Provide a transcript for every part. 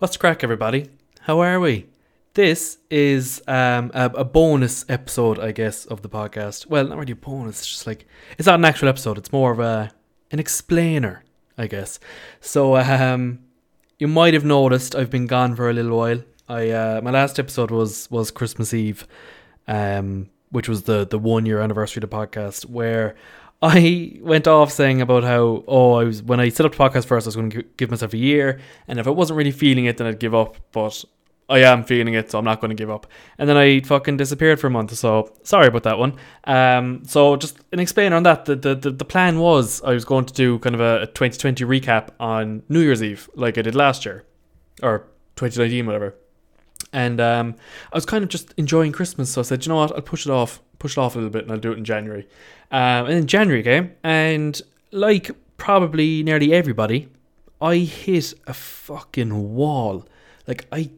What's crack, everybody? How are we? This is um, a, a bonus episode, I guess, of the podcast. Well, not really a bonus. It's just like it's not an actual episode. It's more of a an explainer, I guess. So, um, you might have noticed I've been gone for a little while. I uh, my last episode was was Christmas Eve, um, which was the the one year anniversary of the podcast, where I went off saying about how oh I was when I set up the podcast first I was going to give myself a year and if I wasn't really feeling it then I'd give up but I am feeling it so I'm not going to give up. And then I fucking disappeared for a month so sorry about that one. Um so just an explainer on that the the, the, the plan was I was going to do kind of a, a 2020 recap on New Year's Eve like I did last year or 2019 whatever and um, I was kind of just enjoying Christmas, so I said, you know what, I'll push it off, push it off a little bit, and I'll do it in January. Um, and then January came, and like probably nearly everybody, I hit a fucking wall. Like I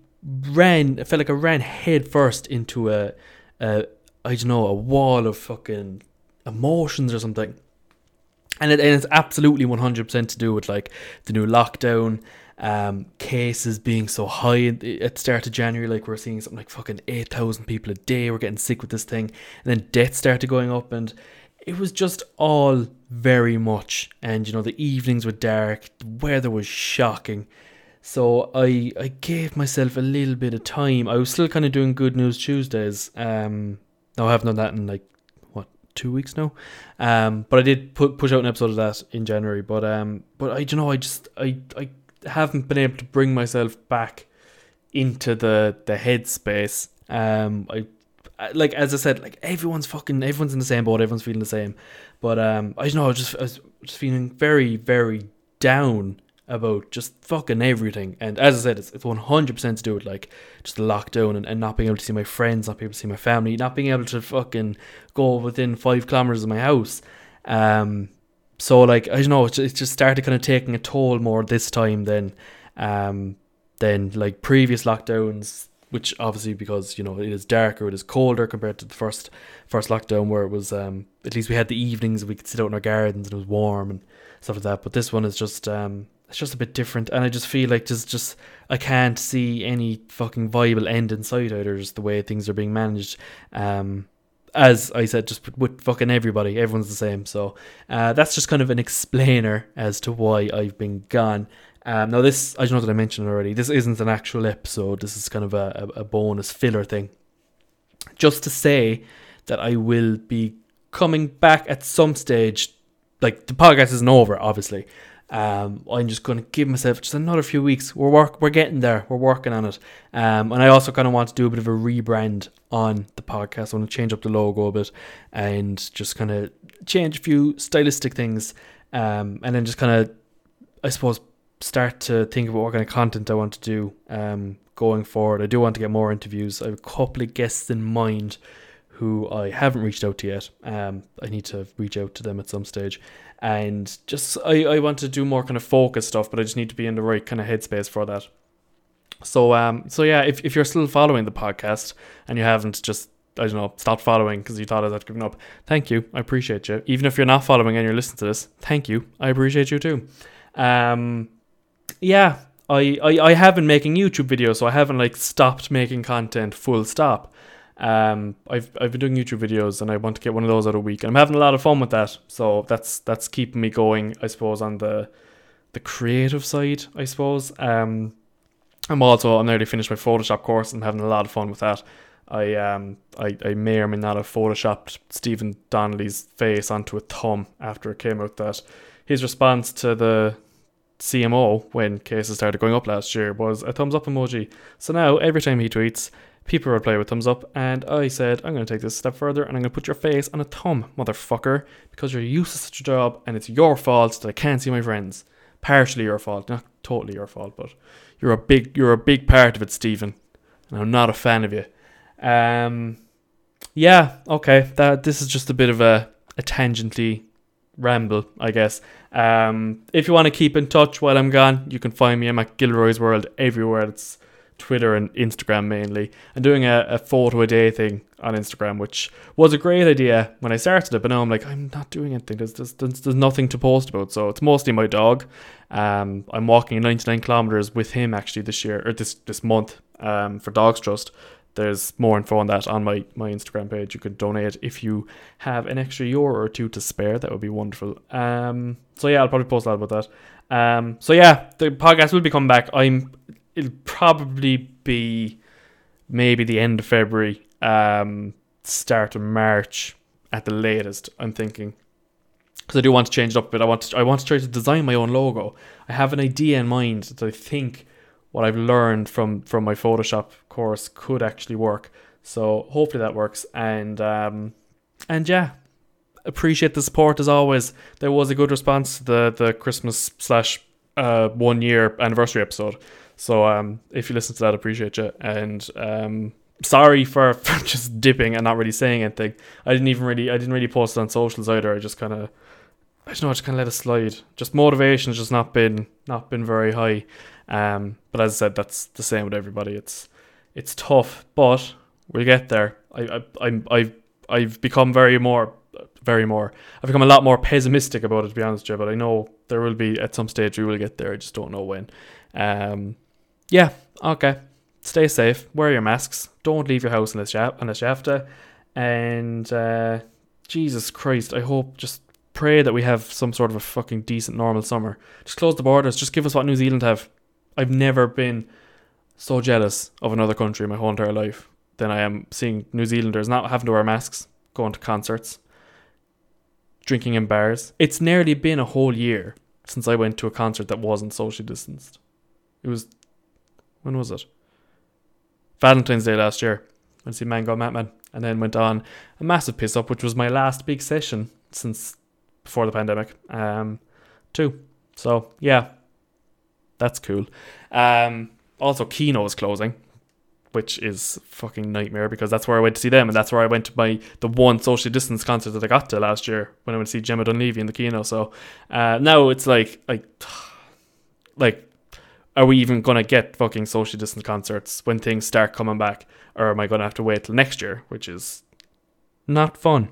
ran, I felt like I ran head first into a, a I don't know, a wall of fucking emotions or something. And, it, and it's absolutely 100% to do with like the new lockdown um, cases being so high at start of January, like we're seeing something like fucking 8,000 people a day were getting sick with this thing, and then deaths started going up, and it was just all very much. And you know, the evenings were dark, the weather was shocking. So I I gave myself a little bit of time. I was still kind of doing Good News Tuesdays. Um, no, I haven't done that in like two weeks now. Um, but I did put push out an episode of that in January. But um, but I you know I just I I haven't been able to bring myself back into the the headspace. Um, I like as I said, like everyone's fucking everyone's in the same boat. Everyone's feeling the same, but um, I don't know. I just I was just feeling very very down about just fucking everything. And as I said, it's it's one hundred percent to do with like just the lockdown and, and not being able to see my friends, not being able to see my family, not being able to fucking go within five kilometers of my house. Um, so like I don't know, it just started kind of taking a toll more this time than um than like previous lockdowns, which obviously because you know it is darker, it is colder compared to the first first lockdown where it was um at least we had the evenings we could sit out in our gardens and it was warm and stuff like that. But this one is just um it's just a bit different and I just feel like just just I can't see any fucking viable end in sight either just the way things are being managed. Um as I said, just with fucking everybody, everyone's the same. So uh, that's just kind of an explainer as to why I've been gone. Um, now, this, I don't know that I mentioned already, this isn't an actual episode. This is kind of a, a, a bonus filler thing. Just to say that I will be coming back at some stage. Like, the podcast isn't over, obviously. Um, I'm just going to give myself just another few weeks. We're work, we're getting there. We're working on it. Um, and I also kind of want to do a bit of a rebrand on the podcast. I want to change up the logo a bit and just kind of change a few stylistic things. Um, and then just kind of, I suppose, start to think about what kind of content I want to do um, going forward. I do want to get more interviews. I have a couple of guests in mind who I haven't reached out to yet. Um, I need to reach out to them at some stage and just I, I want to do more kind of focus stuff, but I just need to be in the right kind of headspace for that. So um so yeah, if if you're still following the podcast and you haven't just I don't know, stopped following because you thought I had given up. Thank you. I appreciate you. Even if you're not following and you're listening to this, thank you. I appreciate you too. Um yeah, I, I, I have been making YouTube videos, so I haven't like stopped making content full stop. Um, I've I've been doing YouTube videos and I want to get one of those out a week. And I'm having a lot of fun with that. So that's that's keeping me going, I suppose, on the the creative side, I suppose. Um, I'm also I'm nearly finished my Photoshop course I'm having a lot of fun with that. I um I, I may or may not have photoshopped Stephen Donnelly's face onto a thumb after it came out that his response to the CMO when cases started going up last year was a thumbs up emoji. So now every time he tweets, People reply with thumbs up, and I said, I'm going to take this a step further and I'm going to put your face on a thumb, motherfucker, because you're useless at your job and it's your fault that I can't see my friends. Partially your fault, not totally your fault, but you're a big you're a big part of it, Stephen, and I'm not a fan of you. Um, yeah, okay, that this is just a bit of a a tangently ramble, I guess. Um, if you want to keep in touch while I'm gone, you can find me. I'm at Gilroy's World everywhere. It's Twitter and Instagram mainly, and doing a, a photo a day thing on Instagram, which was a great idea when I started it. But now I'm like, I'm not doing anything. There's there's, there's, there's nothing to post about. So it's mostly my dog. Um, I'm walking 99 kilometers with him actually this year or this this month. Um, for Dogs Trust. There's more info on that on my, my Instagram page. You could donate if you have an extra euro or two to spare. That would be wonderful. Um, so yeah, I'll probably post a lot about that. Um, so yeah, the podcast will be coming back. I'm it'll probably be maybe the end of February, um, start of March at the latest. I'm thinking because I do want to change it up a bit. I want to, I want to try to design my own logo. I have an idea in mind that I think what I've learned from from my Photoshop course could actually work. So hopefully that works. And um, and yeah, appreciate the support as always. There was a good response to the the Christmas slash uh, one year anniversary episode. So um, if you listen to that, I appreciate you. And um, sorry for, just dipping and not really saying anything. I didn't even really I didn't really post it on socials either. I just kind of I don't know. I just kind of let it slide. Just motivation has just not been not been very high. Um, but as I said, that's the same with everybody. It's it's tough, but we'll get there. I I I'm I've I've become very more very more. I've become a lot more pessimistic about it to be honest, Joe. But I know there will be at some stage we will get there. I just don't know when. Um, yeah. Okay. Stay safe. Wear your masks. Don't leave your house unless you have, unless you have to. And uh, Jesus Christ, I hope just pray that we have some sort of a fucking decent normal summer. Just close the borders. Just give us what New Zealand have. I've never been so jealous of another country in my whole entire life than I am seeing New Zealanders not having to wear masks, going to concerts, drinking in bars. It's nearly been a whole year since I went to a concert that wasn't socially distanced. It was when was it? Valentine's Day last year. Went to see Mango Mathman and then went on a massive piss up, which was my last big session since before the pandemic. Um, too. So yeah, that's cool. Um, also, Kino is closing, which is fucking nightmare because that's where I went to see them, and that's where I went to my the one social distance concert that I got to last year when I went to see Gemma Dunleavy in the Kino. So uh, now it's like like like are we even gonna get fucking social distance concerts when things start coming back, or am I gonna have to wait till next year, which is not fun.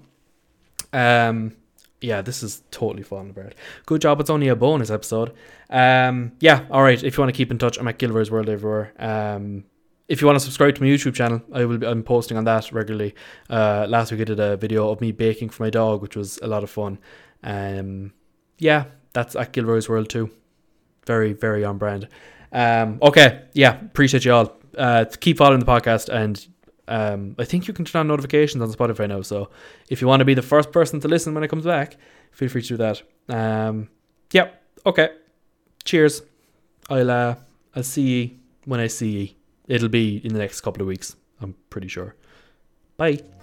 Um, yeah, this is totally falling apart. Good job. It's only a bonus episode. Um, yeah, all right. If you want to keep in touch, I'm at Gilroy's World everywhere. Um, if you want to subscribe to my YouTube channel, I will. Be, I'm posting on that regularly. Uh, last week I did a video of me baking for my dog, which was a lot of fun. Um, yeah, that's at Gilroy's World too. Very, very on brand. Um, okay, yeah, appreciate you all. Uh, keep following the podcast and um, I think you can turn on notifications on Spotify now. So if you want to be the first person to listen when it comes back, feel free to do that. Um, yeah. Okay. Cheers. I'll uh, I'll see you when I see you. It'll be in the next couple of weeks. I'm pretty sure. Bye.